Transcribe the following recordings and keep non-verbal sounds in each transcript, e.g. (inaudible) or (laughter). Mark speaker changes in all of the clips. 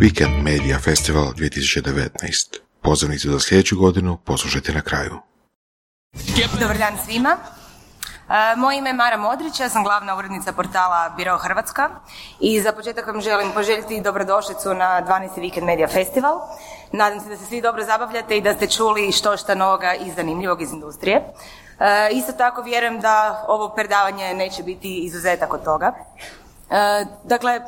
Speaker 1: Weekend Media Festival 2019. Pozivnicu za sljedeću godinu poslušajte na kraju.
Speaker 2: Dobar dan svima. E, moje ime je Mara Modrić, ja sam glavna urednica portala Biro Hrvatska i za početak vam želim poželjeti dobrodošlicu na 12. Weekend Media Festival. Nadam se da se svi dobro zabavljate i da ste čuli što šta novoga i zanimljivog iz industrije. E, isto tako vjerujem da ovo predavanje neće biti izuzetak od toga. E, dakle,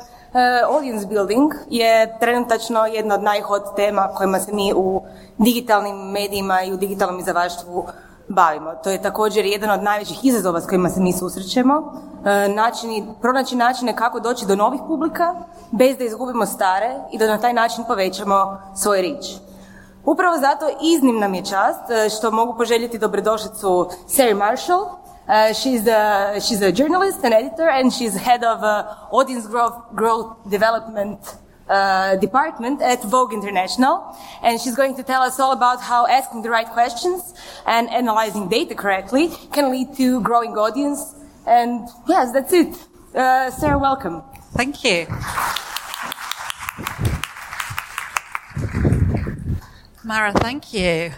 Speaker 2: audience building je trenutačno jedna od najhod tema kojima se mi u digitalnim medijima i u digitalnom izdavaštvu bavimo. To je također jedan od najvećih izazova s kojima se mi susrećemo. E, načini, pronaći načine kako doći do novih publika bez da izgubimo stare i da na taj način povećamo svoj rič. Upravo zato iznimna mi je čast e, što mogu poželjeti dobrodošlicu Sarah Marshall. Uh, she's, a, she's a journalist and editor and she's head of uh, audience growth, growth development uh, department at Vogue International, and she's going to tell us all about how asking the right questions and analyzing data correctly can lead to growing audience. And yes, that's it. Uh, Sarah, welcome.
Speaker 3: Thank you. Mara, thank you.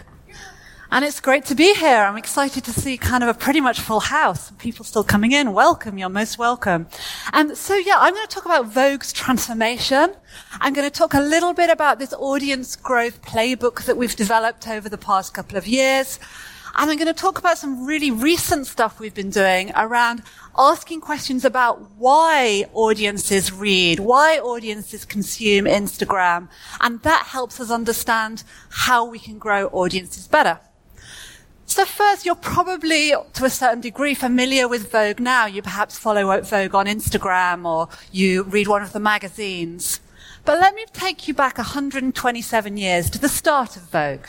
Speaker 3: And it's great to be here. I'm excited to see kind of a pretty much full house. People still coming in. Welcome. You're most welcome. And so, yeah, I'm going to talk about Vogue's transformation. I'm going to talk a little bit about this audience growth playbook that we've developed over the past couple of years. And I'm going to talk about some really recent stuff we've been doing around asking questions about why audiences read, why audiences consume Instagram. And that helps us understand how we can grow audiences better. So first, you're probably to a certain degree familiar with Vogue now. You perhaps follow Vogue on Instagram or you read one of the magazines. But let me take you back 127 years to the start of Vogue.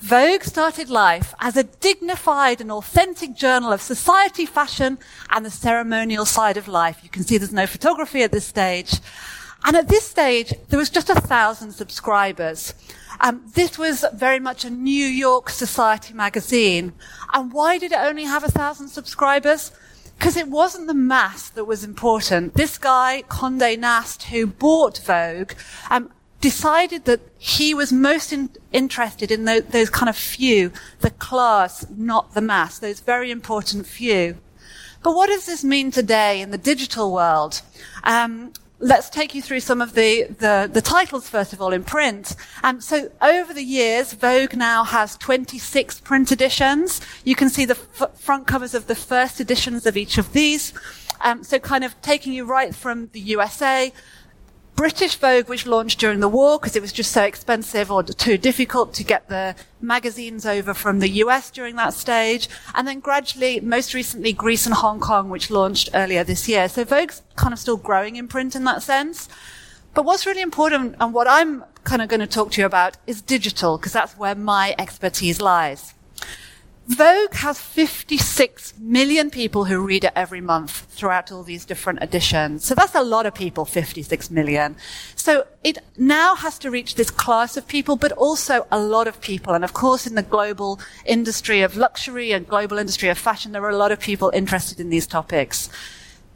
Speaker 3: Vogue started life as a dignified and authentic journal of society, fashion, and the ceremonial side of life. You can see there's no photography at this stage. And at this stage, there was just a thousand subscribers. Um, this was very much a New York Society magazine. And why did it only have a thousand subscribers? Because it wasn't the mass that was important. This guy, Condé Nast, who bought Vogue, um, decided that he was most in, interested in those, those kind of few, the class, not the mass, those very important few. But what does this mean today in the digital world? Um, let's take you through some of the, the, the titles, first of all, in print. Um, so over the years, Vogue now has 26 print editions. You can see the f- front covers of the first editions of each of these. Um, so kind of taking you right from the USA British Vogue, which launched during the war because it was just so expensive or too difficult to get the magazines over from the US during that stage. And then gradually, most recently, Greece and Hong Kong, which launched earlier this year. So Vogue's kind of still growing in print in that sense. But what's really important and what I'm kind of going to talk to you about is digital because that's where my expertise lies. Vogue has 56 million people who read it every month throughout all these different editions. So that's a lot of people, 56 million. So it now has to reach this class of people, but also a lot of people. And of course, in the global industry of luxury and global industry of fashion, there are a lot of people interested in these topics.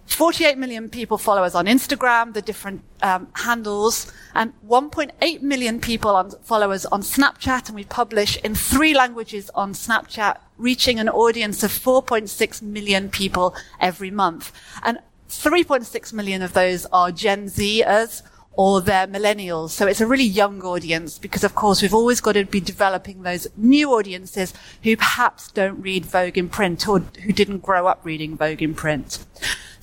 Speaker 3: 48 million people follow us on Instagram, the different um, handles, and 1.8 million people on followers on Snapchat, and we publish in three languages on Snapchat, reaching an audience of 4.6 million people every month. And 3.6 million of those are Gen Zers or they're millennials. So it's a really young audience because of course we've always got to be developing those new audiences who perhaps don't read Vogue in print or who didn't grow up reading Vogue in print.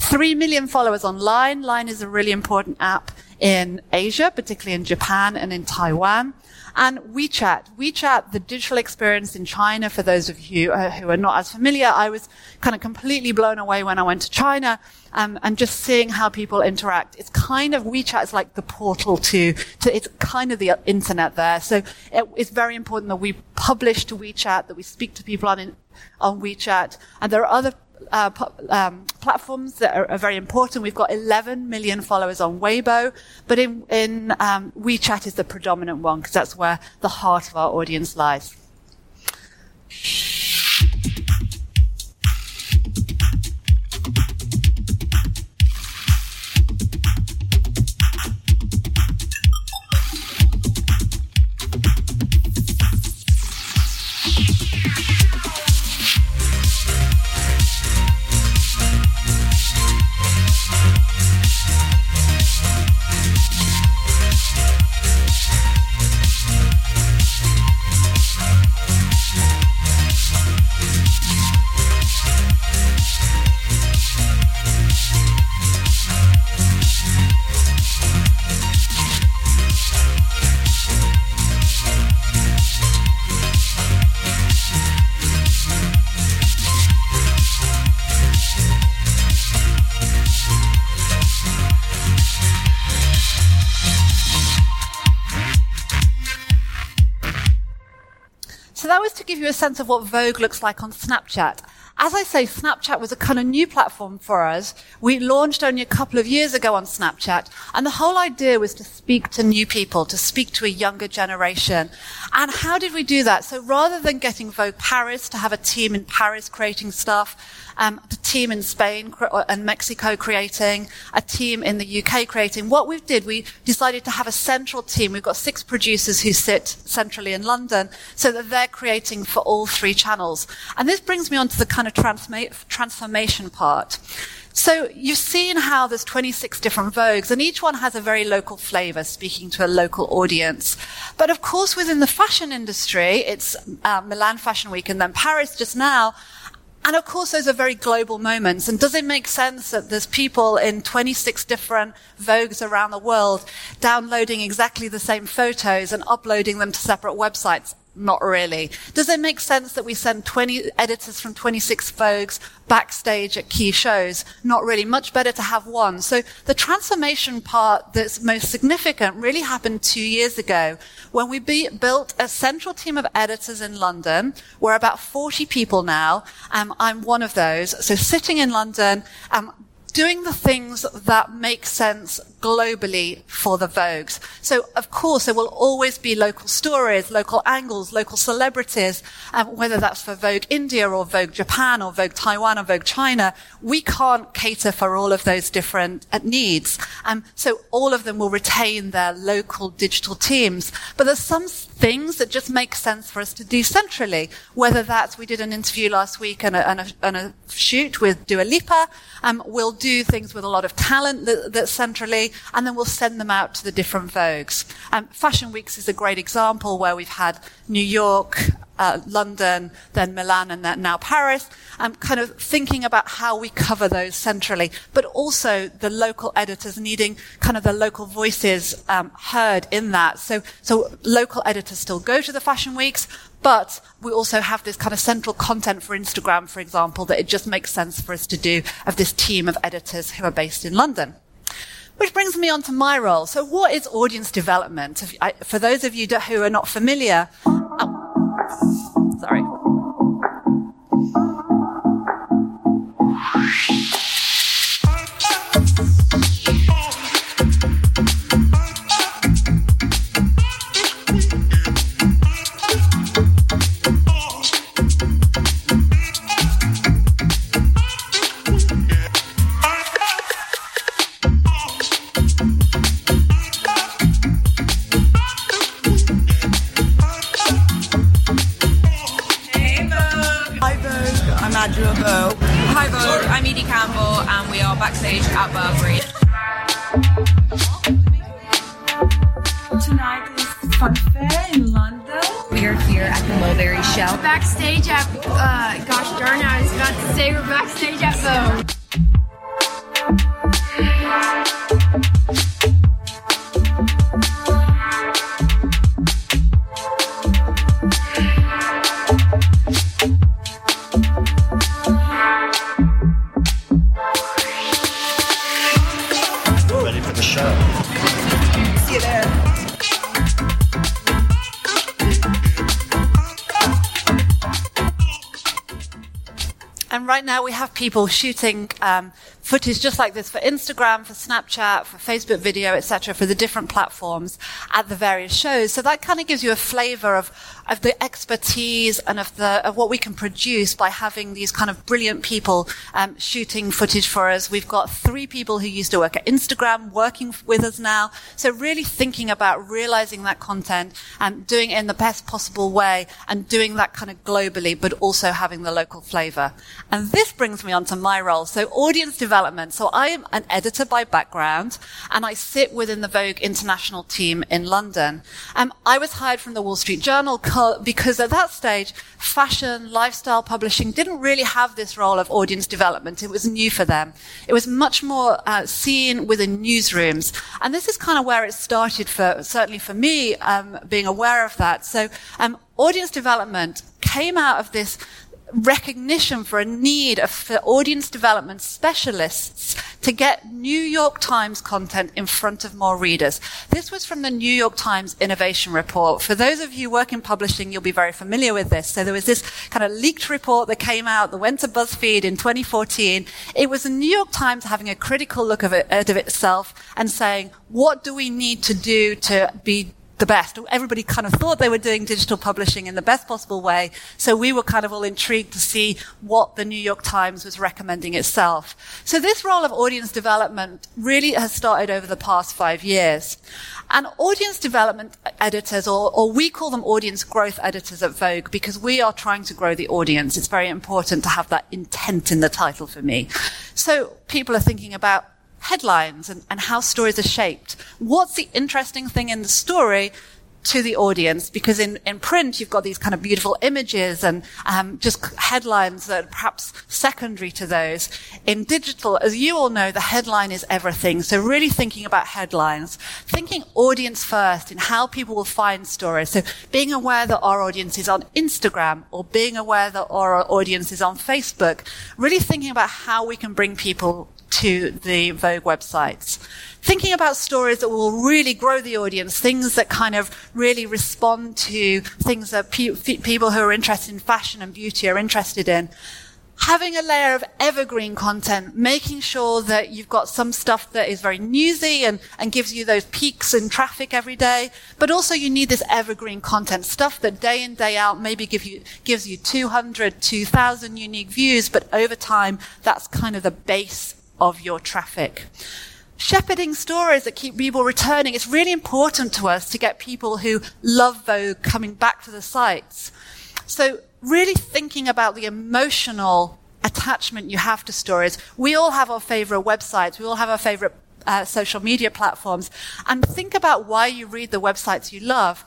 Speaker 3: Three million followers on Line. Line is a really important app in Asia, particularly in Japan and in Taiwan. And WeChat. WeChat, the digital experience in China, for those of you uh, who are not as familiar, I was kind of completely blown away when I went to China um, and just seeing how people interact. It's kind of, WeChat is like the portal to, to it's kind of the internet there. So it, it's very important that we publish to WeChat, that we speak to people on, on WeChat. And there are other uh, um, platforms that are, are, very important. We've got 11 million followers on Weibo, but in, in um, WeChat is the predominant one because that's where the heart of our audience lies. You a sense of what Vogue looks like on Snapchat. As I say, Snapchat was a kind of new platform for us. We launched only a couple of years ago on Snapchat, and the whole idea was to speak to new people, to speak to a younger generation. And how did we do that? So rather than getting Vogue Paris to have a team in Paris creating stuff, um, the team in Spain and Mexico creating, a team in the UK creating. What we did, we decided to have a central team. We've got six producers who sit centrally in London so that they're creating for all three channels. And this brings me on to the kind of transma- transformation part. So you've seen how there's 26 different Vogues, and each one has a very local flavor, speaking to a local audience. But of course, within the fashion industry, it's uh, Milan Fashion Week and then Paris just now. And of course, those are very global moments. And does it make sense that there's people in 26 different Vogues around the world downloading exactly the same photos and uploading them to separate websites? Not really. Does it make sense that we send 20 editors from 26 Vogues backstage at key shows? Not really. Much better to have one. So the transformation part that's most significant really happened two years ago when we be, built a central team of editors in London. We're about 40 people now. Um, I'm one of those. So sitting in London, um, doing the things that make sense globally for the Vogues. So, of course, there will always be local stories, local angles, local celebrities, um, whether that's for Vogue India or Vogue Japan or Vogue Taiwan or Vogue China. We can't cater for all of those different uh, needs. Um, so all of them will retain their local digital teams. But there's some things that just make sense for us to do centrally, whether that's, we did an interview last week and a, and a, and a shoot with Dua Lipa. Um, we'll do things with a lot of talent that, centrally, and then we'll send them out to the different Vogues. Um, Fashion Weeks is a great example where we've had New York, uh, London, then Milan, and then now Paris. Um, kind of thinking about how we cover those centrally, but also the local editors needing kind of the local voices um, heard in that. So, so local editors still go to the fashion weeks, but we also have this kind of central content for Instagram, for example, that it just makes sense for us to do of this team of editors who are based in London. Which brings me on to my role. So what is audience development? For those of you who are not familiar, oh, sorry. People shooting um, footage just like this for Instagram, for Snapchat, for Facebook video, etc., for the different platforms at the various shows. So that kind of gives you a flavor of, of the expertise and of the of what we can produce by having these kind of brilliant people um, shooting footage for us. We've got three people who used to work at Instagram working with us now. So really thinking about realizing that content and doing it in the best possible way and doing that kind of globally, but also having the local flavor. And this brings me on to my role. So audience development. So I am an editor by background and I sit within the Vogue international team in London. Um, I was hired from the Wall Street Journal because at that stage, fashion, lifestyle publishing didn't really have this role of audience development. It was new for them. It was much more uh, seen within newsrooms. And this is kind of where it started for, certainly for me, um, being aware of that. So, um, audience development came out of this recognition for a need of, for audience development specialists to get New York Times content in front of more readers. This was from the New York Times Innovation Report. For those of you who work in publishing, you'll be very familiar with this. So there was this kind of leaked report that came out that went to BuzzFeed in 2014. It was the New York Times having a critical look of it, of itself and saying, what do we need to do to be the best. Everybody kind of thought they were doing digital publishing in the best possible way. So we were kind of all intrigued to see what the New York Times was recommending itself. So this role of audience development really has started over the past five years. And audience development editors, or, or we call them audience growth editors at Vogue, because we are trying to grow the audience. It's very important to have that intent in the title for me. So people are thinking about headlines and, and how stories are shaped. What's the interesting thing in the story to the audience? Because in, in print, you've got these kind of beautiful images and um, just headlines that are perhaps secondary to those. In digital, as you all know, the headline is everything. So really thinking about headlines, thinking audience first in how people will find stories. So being aware that our audience is on Instagram or being aware that our audience is on Facebook, really thinking about how we can bring people to the Vogue websites. Thinking about stories that will really grow the audience, things that kind of really respond to things that pe- people who are interested in fashion and beauty are interested in having a layer of evergreen content, making sure that you've got some stuff that is very newsy and, and gives you those peaks in traffic every day. But also you need this evergreen content, stuff that day in, day out maybe give you, gives you 200, 2000 unique views, but over time, that's kind of the base of your traffic. Shepherding stories that keep people returning. It's really important to us to get people who love Vogue coming back to the sites. So really thinking about the emotional attachment you have to stories. We all have our favorite websites. We all have our favorite uh, social media platforms. And think about why you read the websites you love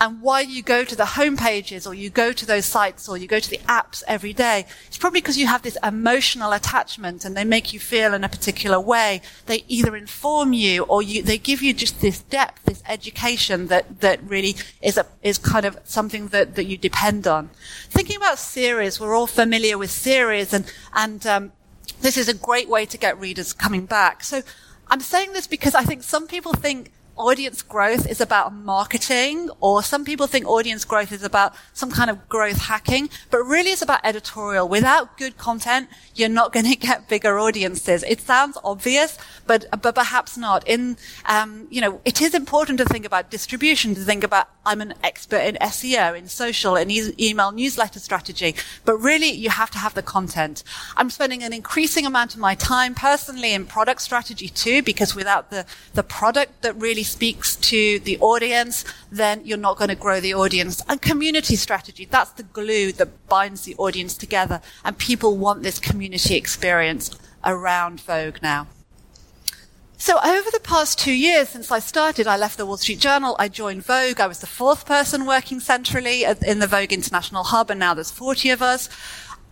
Speaker 3: and why you go to the home pages or you go to those sites or you go to the apps every day, it's probably because you have this emotional attachment and they make you feel in a particular way. They either inform you or you, they give you just this depth, this education that, that really is a, is kind of something that, that you depend on. Thinking about series, we're all familiar with series and, and, um, this is a great way to get readers coming back. So I'm saying this because I think some people think audience growth is about marketing, or some people think audience growth is about some kind of growth hacking, but really it's about editorial. Without good content, you're not going (laughs) to get bigger audiences. It sounds obvious, but but perhaps not. In um, you know, it is important to think about distribution, to think about I'm an expert in SEO, in social, in e- email newsletter strategy, but really you have to have the content. I'm spending an increasing amount of my time personally in product strategy too, because without the the product that really speaks to the audience, then you're not going to grow the audience. And community strategy, that's the glue that binds the audience together. And people want this community experience around Vogue now. So over the past two years since I started, I left the Wall Street Journal, I joined Vogue, I was the fourth person working centrally in the Vogue International Hub, and now there's 40 of us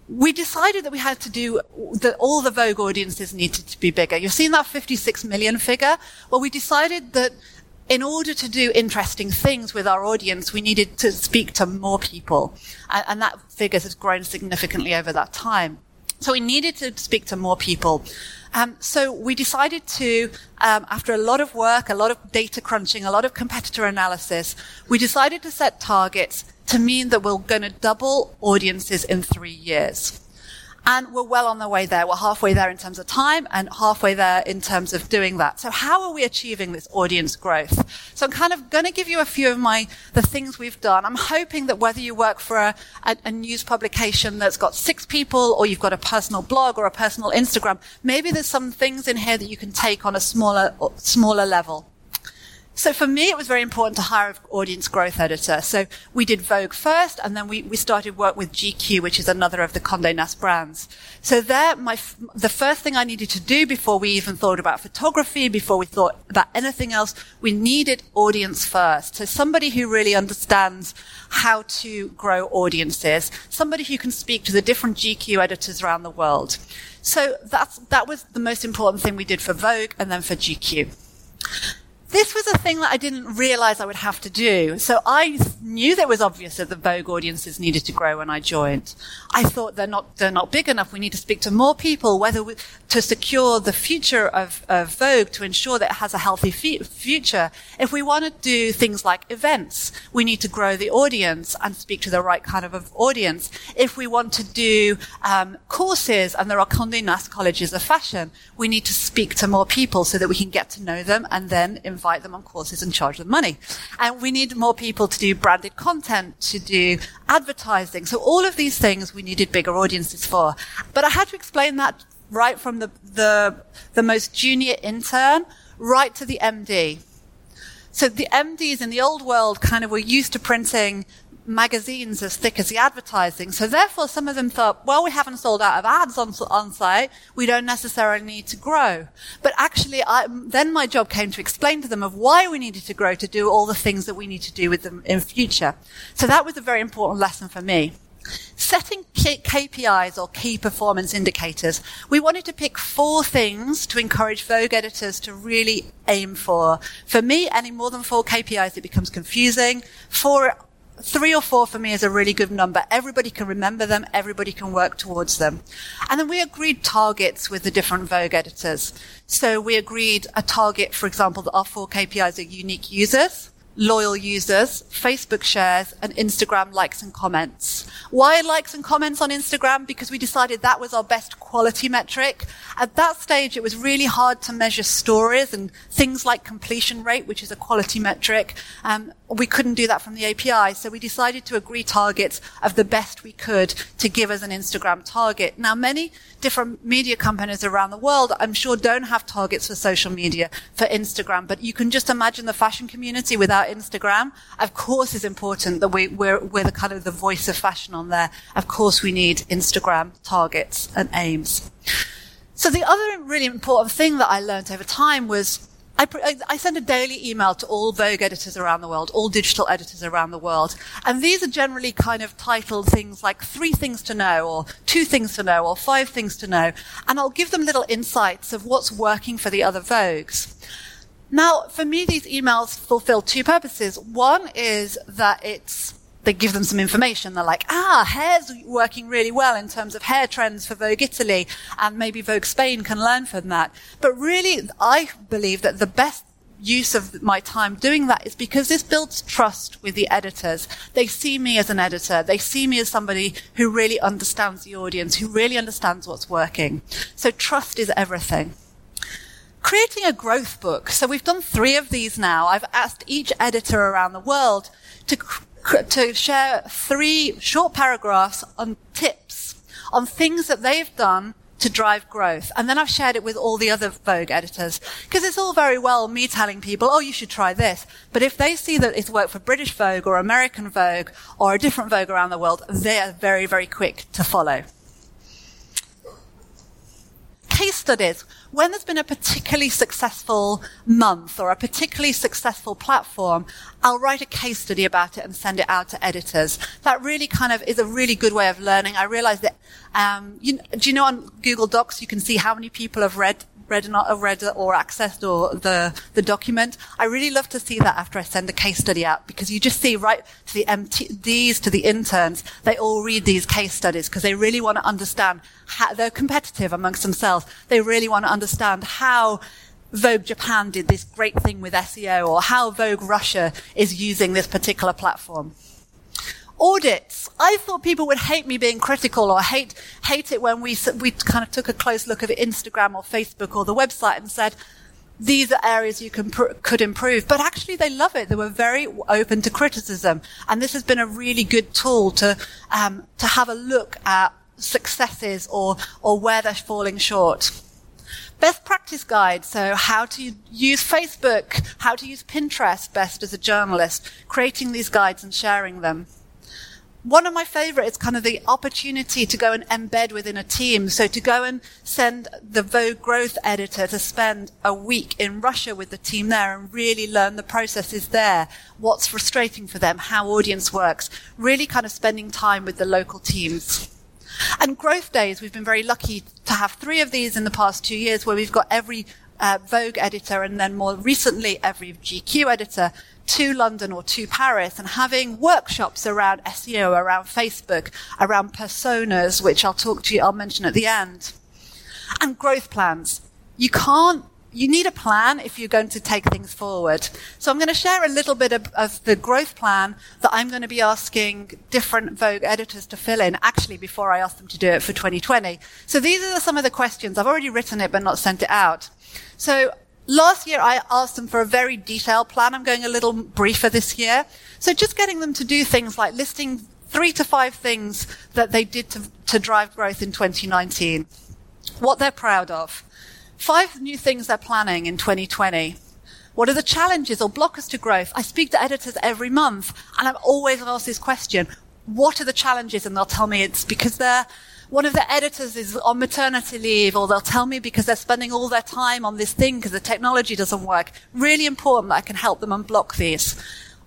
Speaker 3: we decided that we had to do that all the Vogue audiences needed to be bigger. You've seen that 56 million figure. Well, we decided that in order to do interesting things with our audience, we needed to speak to more people. And, and that figure has grown significantly over that time. So we needed to speak to more people. Um, so we decided to, um, after a lot of work, a lot of data crunching, a lot of competitor analysis, we decided to set targets to mean that we're going to double audiences in three years. And we're well on the way there. We're halfway there in terms of time and halfway there in terms of doing that. So how are we achieving this audience growth? So I'm kind of going to give you a few of my, the things we've done. I'm hoping that whether you work for a, a, a news publication that's got six people or you've got a personal blog or a personal Instagram, maybe there's some things in here that you can take on a smaller, smaller level. So for me, it was very important to hire an audience growth editor. So we did Vogue first, and then we, we started work with GQ, which is another of the Condé Nast brands. So there, my, the first thing I needed to do before we even thought about photography, before we thought about anything else, we needed audience first. So somebody who really understands how to grow audiences, somebody who can speak to the different GQ editors around the world. So that's, that was the most important thing we did for Vogue and then for GQ. This was a thing that I didn't realize I would have to do. So I knew that it was obvious that the Vogue audiences needed to grow when I joined. I thought they're not, they're not big enough. We need to speak to more people, whether we, to secure the future of, of, Vogue, to ensure that it has a healthy f- future. If we want to do things like events, we need to grow the audience and speak to the right kind of audience. If we want to do um, courses, and there are Condé Nast colleges of fashion, we need to speak to more people so that we can get to know them and then invite them on courses and charge them money. And we need more people to do branded content, to do advertising. So all of these things we needed bigger audiences for. But I had to explain that right from the, the, the most junior intern right to the MD. So the MDs in the old world kind of were used to printing magazines as thick as the advertising. So therefore, some of them thought, well, we haven't sold out of ads on, on site. We don't necessarily need to grow. But actually, I, then my job came to explain to them of why we needed to grow to do all the things that we need to do with them in future. So that was a very important lesson for me. Setting KPIs or key performance indicators, we wanted to pick four things to encourage Vogue editors to really aim for. For me, any more than four KPIs, it becomes confusing. Four three or four for me is a really good number. Everybody can remember them. Everybody can work towards them. And then we agreed targets with the different Vogue editors. So we agreed a target, for example, that our four KPIs are unique users, loyal users, Facebook shares, and Instagram likes and comments. Why likes and comments on Instagram? Because we decided that was our best quality metric. At that stage, it was really hard to measure stories and things like completion rate, which is a quality metric. Um, we couldn't do that from the API, so we decided to agree targets of the best we could to give us an Instagram target. Now, many different media companies around the world, I'm sure, don't have targets for social media for Instagram, but you can just imagine the fashion community without Instagram. Of course, it's important that we, we're, we're the kind of the voice of fashion on there. Of course, we need Instagram targets and aims. So the other really important thing that I learned over time was I, I, send a daily email to all Vogue editors around the world, all digital editors around the world. And these are generally kind of titled things like three things to know, or two things to know, or five things to know. And I'll give them little insights of what's working for the other Vogues. Now, for me, these emails fulfill two purposes. One is that it's they give them some information. They're like, ah, hair's working really well in terms of hair trends for Vogue Italy, and maybe Vogue Spain can learn from that. But really, I believe that the best use of my time doing that is because this builds trust with the editors. They see me as an editor. They see me as somebody who really understands the audience, who really understands what's working. So trust is everything creating a growth book. So we've done three of these now. I've asked each editor around the world to to share three short paragraphs on tips on things that they've done to drive growth. And then I've shared it with all the other Vogue editors. Because it's all very well me telling people, oh, you should try this. But if they see that it's worked for British Vogue or American Vogue or a different Vogue around the world, they are very, very quick to follow case studies. When there's been a particularly successful month or a particularly successful platform, I'll write a case study about it and send it out to editors. That really kind of is a really good way of learning. I realize that, um, you, do you know on Google Docs you can see how many people have read read or read or accessed or the the document. I really love to see that after I send a case study out because you just see right to the MDs to the interns, they all read these case studies because they really want to understand how they're competitive amongst themselves. They really want to understand how Vogue Japan did this great thing with SEO or how Vogue Russia is using this particular platform. Audits. I thought people would hate me being critical or hate, hate it when we, we kind of took a close look at Instagram or Facebook or the website and said, these are areas you can could improve. But actually, they love it. They were very open to criticism, and this has been a really good tool to um, to have a look at successes or or where they're falling short. Best practice guide. So how to use Facebook, how to use Pinterest best as a journalist, creating these guides and sharing them one of my favorite is kind of the opportunity to go and embed within a team. So to go and send the Vogue growth editor to spend a week in Russia with the team there and really learn the processes there, what's frustrating for them, how audience works, really kind of spending time with the local teams. And growth days, we've been very lucky to have three of these in the past two years where we've got every uh, Vogue editor and then more recently every GQ editor to London or to Paris and having workshops around SEO, around Facebook, around personas, which I'll talk to you, I'll mention at the end. And growth plans. You can't you need a plan if you're going to take things forward. So I'm going to share a little bit of, of, the growth plan that I'm going to be asking different Vogue editors to fill in, actually, before I ask them to do it for 2020. So these are some of the questions. I've already written it, but not sent it out. So last year I asked them for a very detailed plan. I'm going a little briefer this year. So just getting them to do things like listing three to five things that they did to, to drive growth in 2019. What they're proud of Five new things they're planning in 2020. What are the challenges or blockers to growth? I speak to editors every month and I'm always asked this question. What are the challenges? And they'll tell me it's because they're, one of the editors is on maternity leave or they'll tell me because they're spending all their time on this thing because the technology doesn't work. Really important that I can help them unblock these.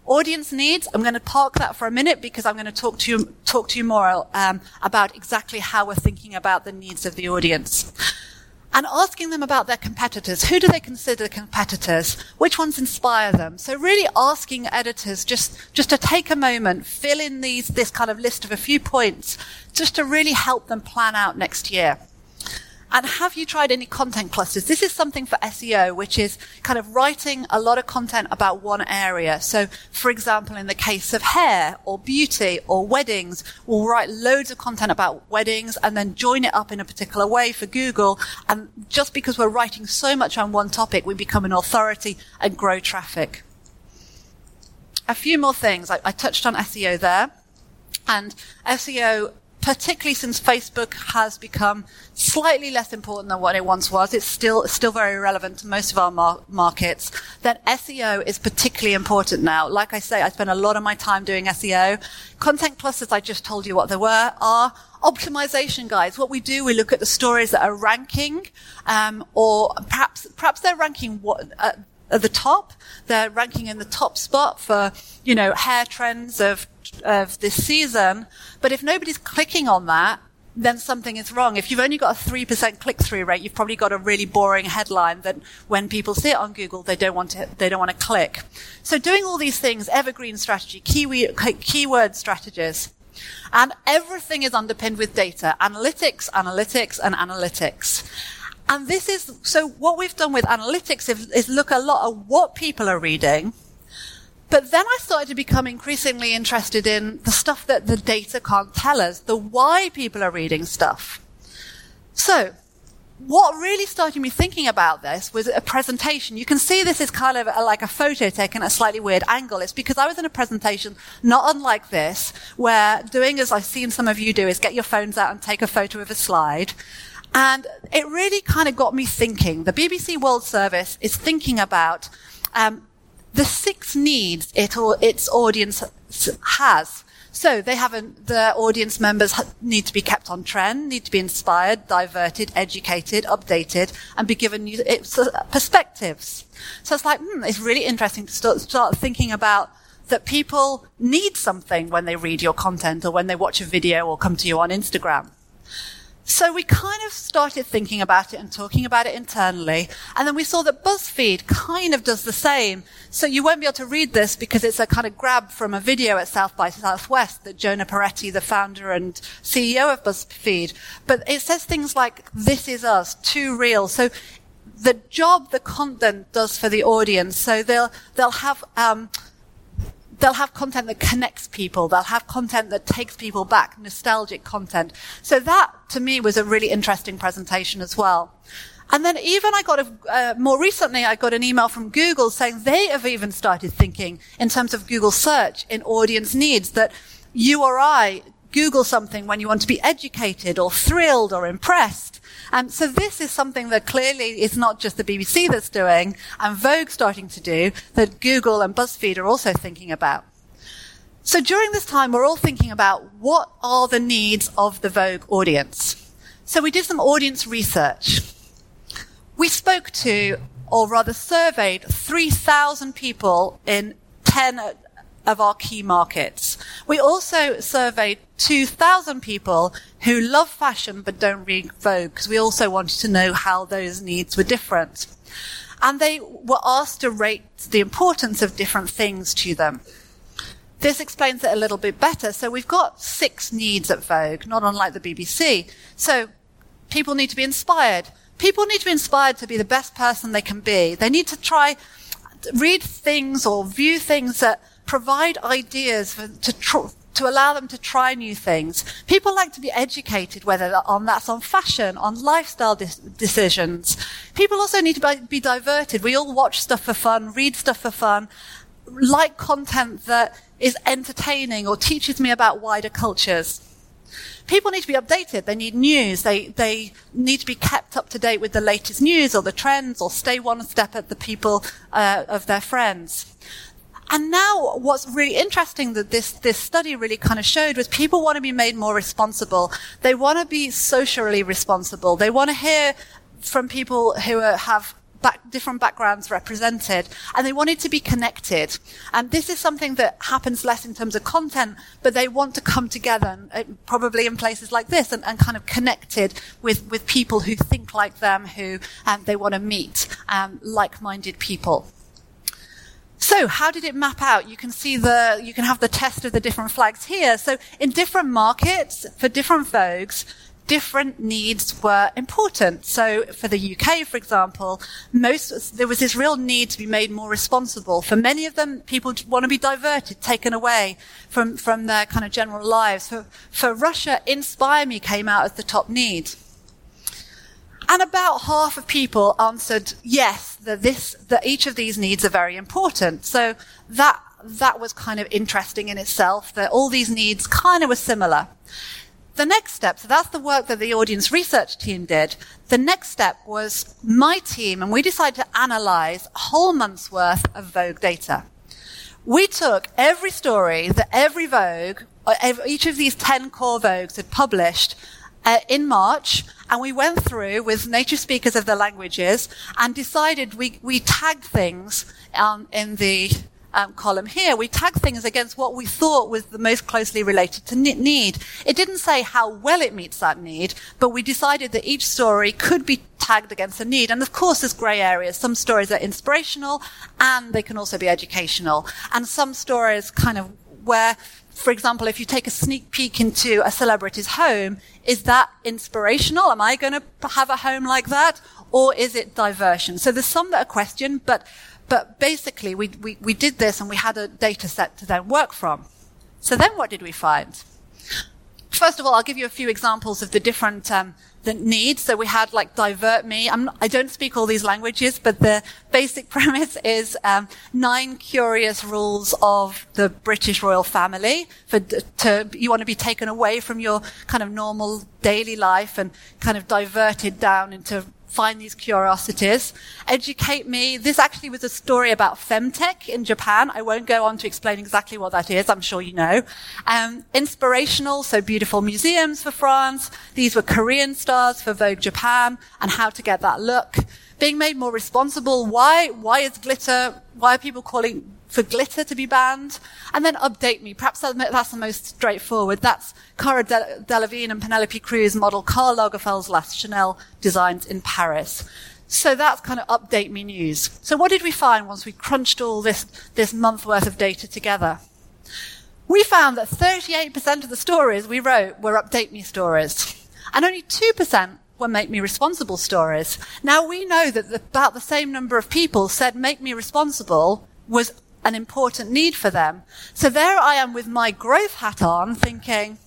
Speaker 3: Audience needs, I'm going to park that for a minute because I'm going to talk to you, talk to you more um, about exactly how we're thinking about the needs of the audience and asking them about their competitors. Who do they consider competitors? Which ones inspire them? So really asking editors just, just to take a moment, fill in these, this kind of list of a few points, just to really help them plan out next year. And have you tried any content clusters? This is something for SEO, which is kind of writing a lot of content about one area. So, for example, in the case of hair or beauty or weddings, we'll write loads of content about weddings and then join it up in a particular way for Google. And just because we're writing so much on one topic, we become an authority and grow traffic. A few more things. I, I touched on SEO there. And SEO particularly since Facebook has become slightly less important than what it once was, it's still still very relevant to most of our mar- markets. Then SEO is particularly important now. Like I say, I spend a lot of my time doing SEO. Content clusters, I just told you what they were, are optimization guides. What we do, we look at the stories that are ranking, um, or perhaps perhaps they're ranking what, uh, at the top. They're ranking in the top spot for, you know, hair trends of of this season. But if nobody's clicking on that, then something is wrong. If you've only got a 3% click-through rate, you've probably got a really boring headline that when people see it on Google, they don't want to, they don't want to click. So doing all these things, evergreen strategy, keyword, keyword strategies, and everything is underpinned with data, analytics, analytics, and analytics. And this is, so what we've done with analytics is, is look a lot at what people are reading, but then I started to become increasingly interested in the stuff that the data can't tell us, the why people are reading stuff. So, what really started me thinking about this was a presentation. You can see this is kind of a, like a photo taken at a slightly weird angle. It's because I was in a presentation not unlike this, where doing as I've seen some of you do is get your phones out and take a photo of a slide. And it really kind of got me thinking. The BBC World Service is thinking about um, the six needs it or its audience has. So they haven't, the audience members need to be kept on trend, need to be inspired, diverted, educated, updated, and be given new perspectives. So it's like, hmm, it's really interesting to start, start thinking about that people need something when they read your content or when they watch a video or come to you on Instagram. So we kind of started thinking about it and talking about it internally. And then we saw that BuzzFeed kind of does the same. So you won't be able to read this because it's a kind of grab from a video at South by Southwest that Jonah Peretti, the founder and CEO of BuzzFeed. But it says things like, this is us, too real. So the job the content does for the audience. So they'll, they'll have, um, they'll have content that connects people. They'll have content that takes people back, nostalgic content. So that, to me, was a really interesting presentation as well. And then even I got a, uh, more recently, I got an email from Google saying they have even started thinking in terms of Google search in audience needs that you or I Google something when you want to be educated or thrilled or impressed. And so this is something that clearly is not just the BBC that's doing and Vogue starting to do, that Google and BuzzFeed are also thinking about. So during this time, we're all thinking about what are the needs of the Vogue audience. So we did some audience research. We spoke to, or rather surveyed, 3,000 people in 10 uh, of our key markets. We also surveyed 2,000 people who love fashion but don't read Vogue because we also wanted to know how those needs were different. And they were asked to rate the importance of different things to them. This explains it a little bit better. So we've got six needs at Vogue, not unlike the BBC. So people need to be inspired. People need to be inspired to be the best person they can be. They need to try, read things or view things that provide ideas for, to, tr- to allow them to try new things. People like to be educated, whether on that's on fashion, on lifestyle decisions. People also need to be diverted. We all watch stuff for fun, read stuff for fun, like content that is entertaining or teaches me about wider cultures. People need to be updated. They need news. They, they need to be kept up to date with the latest news or the trends or stay one step at the people uh, of their friends. And now what's really interesting that this, this study really kind of showed was people want to be made more responsible. They want to be socially responsible. They want to hear from people who are, have back, different backgrounds represented, and they wanted to be connected. And this is something that happens less in terms of content, but they want to come together, uh, probably in places like this, and, and, kind of connected with, with people who think like them, who um, they want to meet, um, like-minded people. So how did it map out? You can see the, you can have the test of the different flags here. So in different markets, for different Vogues, different needs were important. So for the UK, for example, most, there was this real need to be made more responsible. For many of them, people want to be diverted, taken away from, from their kind of general lives. For, for Russia, Inspire Me came out as the top need. And about half of people answered yes, that this, that each of these needs are very important. So that, that was kind of interesting in itself, that all these needs kind of were similar. The next step, so that's the work that the audience research team did. The next step was my team, and we decided to analyze a whole month's worth of Vogue data. We took every story that every Vogue, uh, each of these 10 core Vogues had published uh, in March, and we went through with native speakers of the languages and decided we, we tagged things um, in the um, column here. We tagged things against what we thought was the most closely related to need. It didn't say how well it meets that need, but we decided that each story could be tagged against a need. And of course, there's grey areas. Some stories are inspirational and they can also be educational. And some stories kind of where for example, if you take a sneak peek into a celebrity's home, is that inspirational? Am I going to have a home like that? Or is it diversion? So there's some that are questioned, but, but basically we, we, we did this and we had a data set to then work from. So then what did we find? First of all, I'll give you a few examples of the different um, the need. So we had like divert me. I'm not, I don't speak all these languages, but the basic (laughs) premise is um, nine curious rules of the British royal family. For to you want to be taken away from your kind of normal daily life and kind of diverted down into find these curiosities, educate me. This actually was a story about femtech in Japan. I won't go on to explain exactly what that is. I'm sure you know. Um, inspirational, so beautiful museums for France. These were Korean stars for Vogue Japan and how to get that look. Being made more responsible. Why? Why is glitter? Why are people calling for glitter to be banned, and then update me. Perhaps that's the most straightforward. That's Cara Delevingne and Penelope Cruz model Karl Lagerfeld's last Chanel designs in Paris. So that's kind of update me news. So what did we find once we crunched all this, this month worth of data together? We found that 38% of the stories we wrote were update me stories. And only 2% were make me responsible stories. Now we know that the, about the same number of people said make me responsible was an important need for them. So there I am with my growth hat on thinking,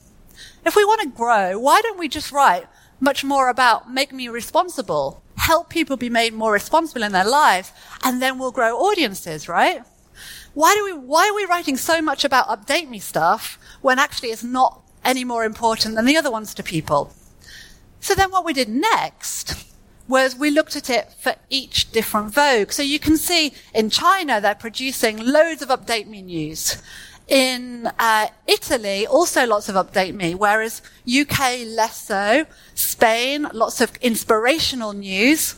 Speaker 3: if we want to grow, why don't we just write much more about make me responsible, help people be made more responsible in their lives, and then we'll grow audiences, right? Why do we, why are we writing so much about update me stuff when actually it's not any more important than the other ones to people? So then what we did next was we looked at it for each different Vogue. So you can see in China, they're producing loads of Update Me news. In uh, Italy, also lots of Update Me, whereas UK less so. Spain, lots of inspirational news.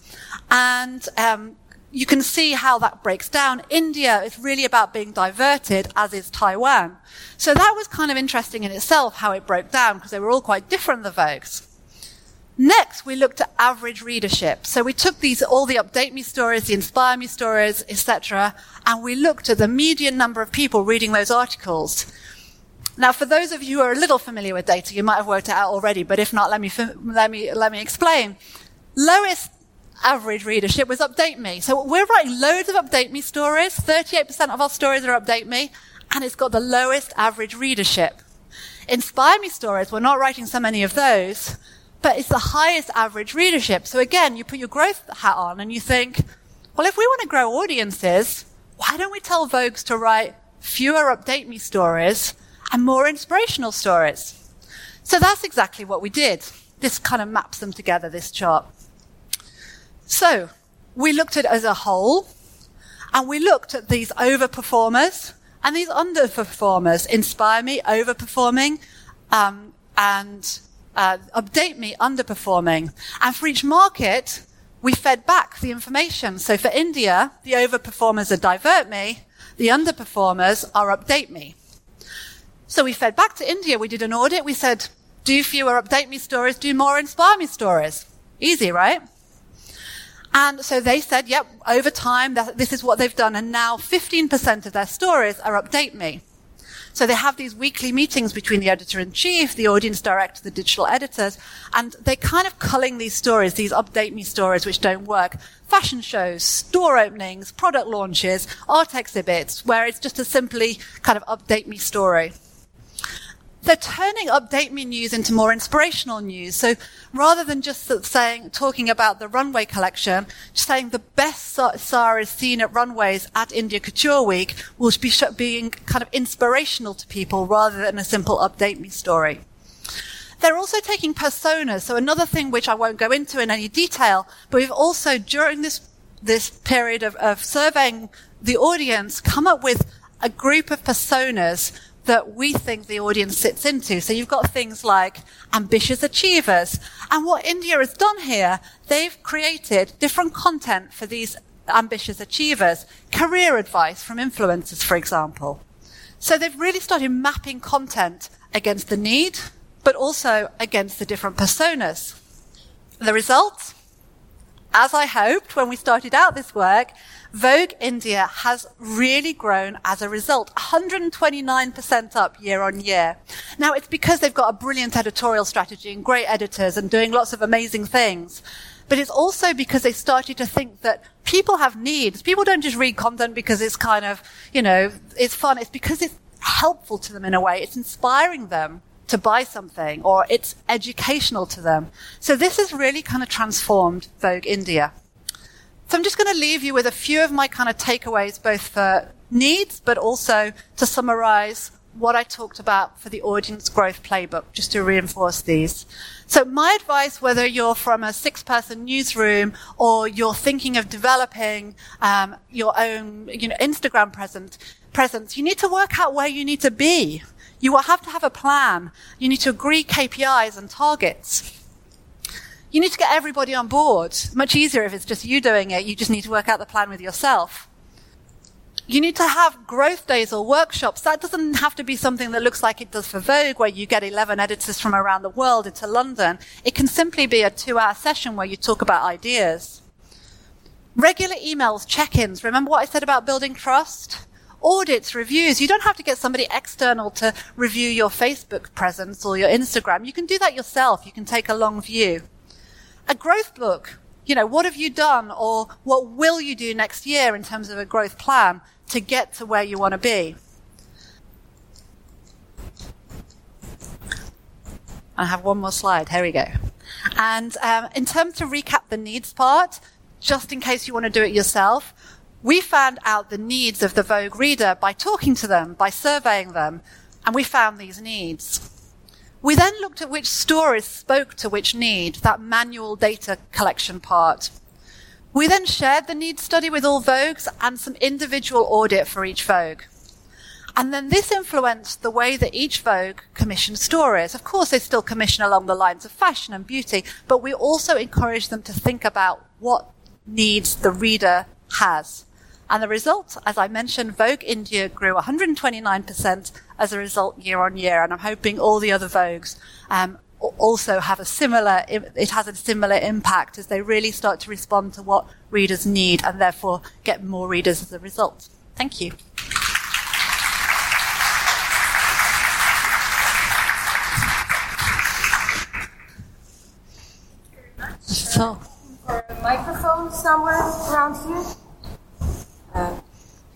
Speaker 3: And um, you can see how that breaks down. India is really about being diverted, as is Taiwan. So that was kind of interesting in itself, how it broke down, because they were all quite different, the Vogues. Next, we looked at average readership. So we took these, all the update me stories, the inspire me stories, etc., and we looked at the median number of people reading those articles. Now, for those of you who are a little familiar with data, you might have worked it out already, but if not, let me, let me, let me explain. Lowest average readership was Update Me. So we're writing loads of Update Me stories. 38% of our stories are Update Me, and it's got the lowest average readership. Inspire Me stories, we're not writing so many of those, but it's the highest average readership. So again, you put your growth hat on and you think, well, if we want to grow audiences, why don't we tell Vogues to write fewer Update Me stories and more inspirational stories? So that's exactly what we did. This kind of maps them together, this chart. So we looked at it as a whole and we looked at these overperformers and these underperformers. Inspire Me, overperforming, um, and uh, update me underperforming. And for each market, we fed back the information. So for India, the overperformers are divert me, the underperformers are update me. So we fed back to India. We did an audit. We said, do fewer update me stories, do more inspire me stories. Easy, right? And so they said, yep, over time, this is what they've done. And now 15% of their stories are update me. So they have these weekly meetings between the editor in chief, the audience director, the digital editors, and they're kind of culling these stories, these update me stories which don't work. Fashion shows, store openings, product launches, art exhibits, where it's just a simply kind of update me story they're turning Update Me news into more inspirational news. So rather than just saying, talking about the runway collection, just saying the best Saris seen at runways at India Couture Week will be being kind of inspirational to people rather than a simple Update Me story. They're also taking personas. So another thing which I won't go into in any detail, but we've also during this this period of, of surveying the audience come up with a group of personas that we think the audience sits into. So you've got things like ambitious achievers. And what India has done here, they've created different content for these ambitious achievers. Career advice from influencers, for example. So they've really started mapping content against the need, but also against the different personas. The result? As I hoped when we started out this work, Vogue India has really grown as a result, 129% up year on year. Now it's because they've got a brilliant editorial strategy and great editors and doing lots of amazing things. But it's also because they started to think that people have needs. People don't just read content because it's kind of, you know, it's fun. It's because it's helpful to them in a way. It's inspiring them to buy something or it's educational to them. So this has really kind of transformed Vogue India. So I'm just going to leave you with a few of my kind of takeaways, both for needs, but also to summarize what I talked about for the audience growth playbook, just to reinforce these. So my advice, whether you're from a six person newsroom or you're thinking of developing um, your own you know, Instagram present, presence, you need to work out where you need to be. You will have to have a plan. You need to agree KPIs and targets. You need to get everybody on board. Much easier if it's just you doing it. You just need to work out the plan with yourself. You need to have growth days or workshops. That doesn't have to be something that looks like it does for Vogue, where you get 11 editors from around the world into London. It can simply be a two hour session where you talk about ideas. Regular emails, check-ins. Remember what I said about building trust? Audits, reviews. You don't have to get somebody external to review your Facebook presence or your Instagram. You can do that yourself. You can take a long view a growth book. You know, what have you done or what will you do next year in terms of a growth plan to get to where you want to be? I have one more slide. Here we go. And um, in terms to recap the needs part, just in case you want to do it yourself, we found out the needs of the Vogue reader by talking to them, by surveying them, and we found these needs. We then looked at which stories spoke to which need, that manual data collection part. We then shared the need study with all Vogues and some individual audit for each Vogue. And then this influenced the way that each Vogue commissioned stories. Of course, they still commission along the lines of fashion and beauty, but we also encouraged them to think about what needs the reader has. And the result, as I mentioned, Vogue India grew 129% as a result year on year. And I'm hoping all the other Vogues um, also have a similar, it has a similar impact as they really start to respond to what readers need and therefore get more readers as a result. Thank you.
Speaker 2: So, a microphone somewhere around here.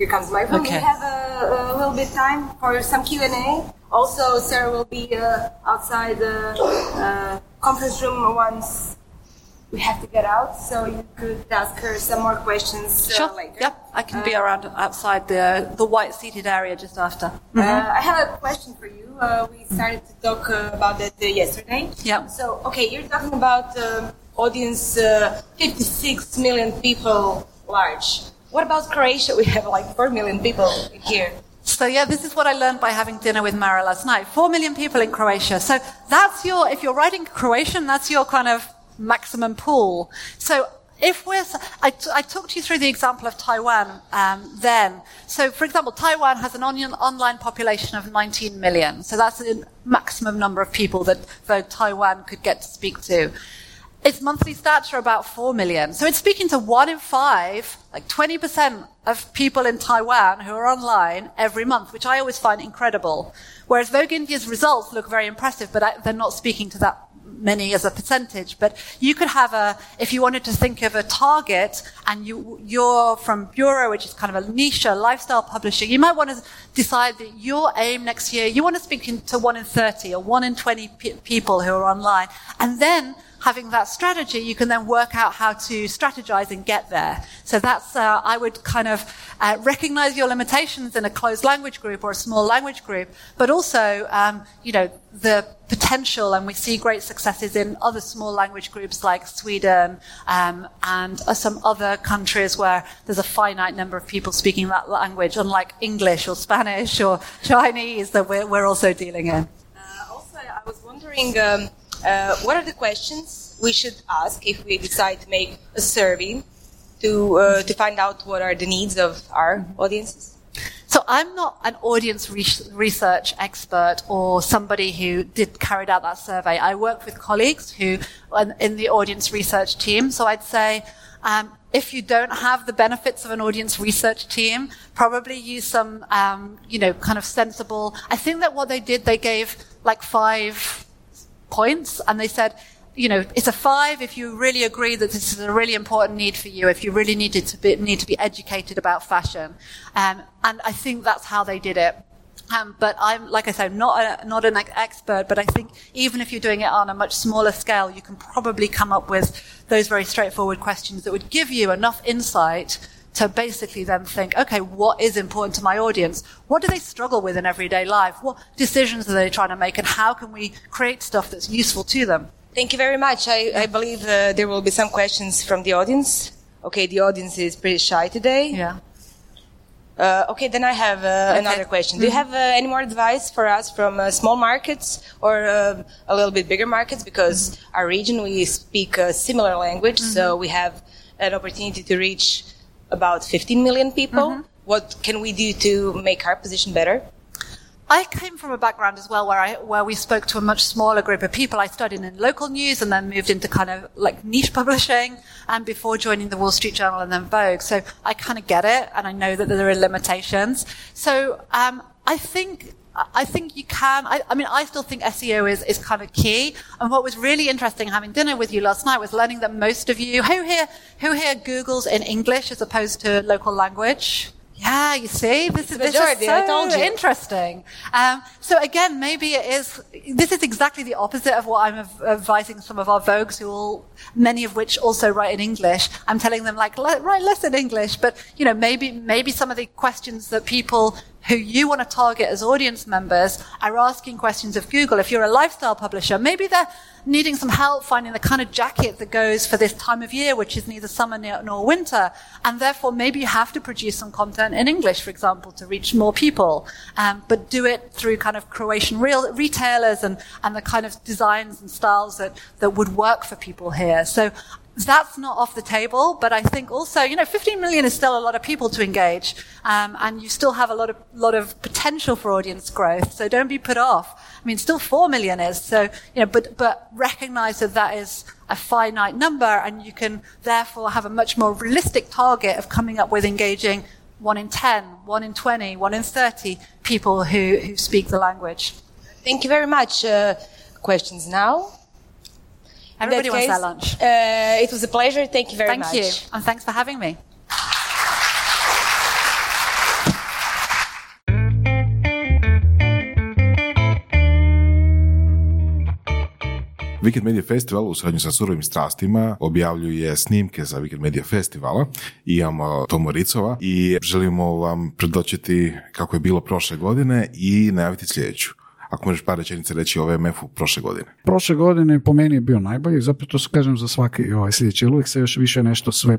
Speaker 2: Uh, here comes My microphone. Okay. We have a, a, little bit time for some Q and A. Also, Sarah will be uh, outside the uh, conference room once we have to get out, so you could ask her some more questions uh,
Speaker 3: sure.
Speaker 2: later.
Speaker 3: Yep, I can be uh, around outside the the white seated area just after.
Speaker 2: Mm-hmm. I have a question for you. we started to talk about that yesterday.
Speaker 3: Yeah.
Speaker 2: So, okay, you're talking about. Um, audience uh, 56 million people large. What about Croatia? We have like 4 million people here.
Speaker 3: So yeah, this is what I learned by having dinner with Mara last night. Four million people in Croatia. So that's your, if you're writing Croatian, that's your kind of maximum pool. So if we're, I, talked to you through the example of Taiwan um, then. So, for example, Taiwan has an on- online population of 19 million. So that's the maximum number of people that Taiwan could get to speak to. Its monthly stats are about 4 million. So it's speaking to one in five, like 20% of people in Taiwan who are online every month, which I always find incredible. Whereas Vogue India's results look very impressive, but they're not speaking to that many as a percentage. But you could have a, if you wanted to think of a target and you, you're from Bureau, which is kind of a niche lifestyle publishing, you might want to decide that your aim next year, you want to speak to one in 30 or one in 20 people who are online. And then having that strategy, you can then work out how to strategize and get there. So that's, uh, I would kind of uh, recognize your limitations in a closed language group or a small language group, but also, um, you know, the potential, and we see great successes in other small language groups like Sweden um, and uh, some other countries where there's a finite number of people speaking that language, unlike English or Spanish or Chinese that we're, we're also dealing in.
Speaker 2: Uh, also, I was wondering. Um uh, what are the questions we should ask if we decide to make a survey to uh, to find out what are the needs of our audiences?
Speaker 3: So I'm not an audience re- research expert or somebody who did carried out that survey. I work with colleagues who in the audience research team. So I'd say. Um, if you don't have the benefits of an audience research team, probably use some, um, you know, kind of sensible. I think that what they did, they gave like five points and they said, you know, it's a five if you really agree that this is a really important need for you, if you really needed to be, need to be educated about fashion. Um, and I think that's how they did it. Um, but I'm, like I said, not a, not an expert, but I think even if you're doing it on a much smaller scale, you can probably come up with those very straightforward questions that would give you enough insight to basically then think, okay, what is important to my audience? What do they struggle with in everyday life? What decisions are they trying to make? And how can we create stuff that's useful to them?
Speaker 2: Thank you very much. I, I believe uh, there will be some questions from the audience. Okay, the audience is pretty shy today.
Speaker 3: Yeah.
Speaker 2: Uh, okay, then I have uh, okay. another question. Do you mm-hmm. have uh, any more advice for us from uh, small markets or uh, a little bit bigger markets? Because mm-hmm. our region, we speak a similar language, mm-hmm. so we have an opportunity to reach about 15 million people. Mm-hmm. What can we do to make our position better?
Speaker 3: I came from a background as well where I where we spoke to a much smaller group of people. I studied in local news and then moved into kind of like niche (laughs) publishing and before joining the Wall Street Journal and then Vogue. So I kind of get it and I know that there are limitations. So um, I think I think you can. I, I, mean, I still think SEO is, is kind of key. And what was really interesting having dinner with you last night was learning that most of you, who here, who here Googles in English as opposed to local language? Yeah, you see, this is, this is so interesting. Um, so again, maybe it is. This is exactly the opposite of what I'm advising some of our Vogues, who all, many of which also write in English. I'm telling them like, write less in English, but you know, maybe maybe some of the questions that people who you want to target as audience members are asking questions of Google. If you're a lifestyle publisher, maybe they're needing some help finding the kind of jacket that goes for this time of year, which is neither summer nor winter. And therefore, maybe you have to produce some content in English, for example, to reach more people. Um, but do it through kind of Croatian real retailers and, and the kind of designs and styles that, that would work for people here. So that's not off the table, but I think also, you know, 15 million is still a lot of people to engage, um, and you still have a lot of lot of potential for audience growth. So don't be put off. I mean, still 4 million is so, you know, but but recognize that that is a finite number, and you can therefore have a much more realistic target of coming up with engaging one in 10, one in 20, one in 30 people who, who speak the language.
Speaker 2: Thank you very much. Uh, questions now?
Speaker 3: Everybody wants their lunch.
Speaker 2: Uh, it was a pleasure. Thank you very
Speaker 3: Thank
Speaker 2: much.
Speaker 3: you, and thanks for having me.
Speaker 1: Weekend Media Festival u suradnju sa surovim strastima objavljuje snimke za Weekend Media Festivala. Imamo Tomo Ricova i želimo vam predočiti kako je bilo prošle godine i najaviti sljedeću. Ako možeš par rečenica reći o VMF-u prošle godine.
Speaker 4: Prošle godine po meni je bio najbolji, zapravo to se kažem za svaki ovaj sljedeći, uvijek se još više nešto sve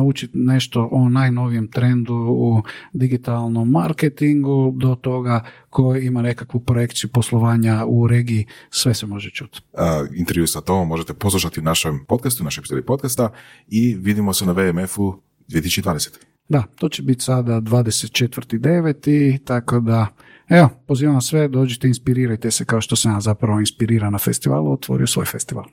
Speaker 4: naučiti nešto o najnovijem trendu u digitalnom marketingu do toga koji ima nekakvu projekciju poslovanja u regiji, sve se može čuti.
Speaker 1: Uh, intervju sa Tomom možete poslušati u našem podcastu, našoj epizodi podcasta i vidimo se na VMF-u 2020.
Speaker 4: Da, to će biti sada 24.9. tako da Evo, pozivam sve, dođite, inspirirajte se kao što sam ja zapravo inspiriran na festivalu, otvorio svoj festival.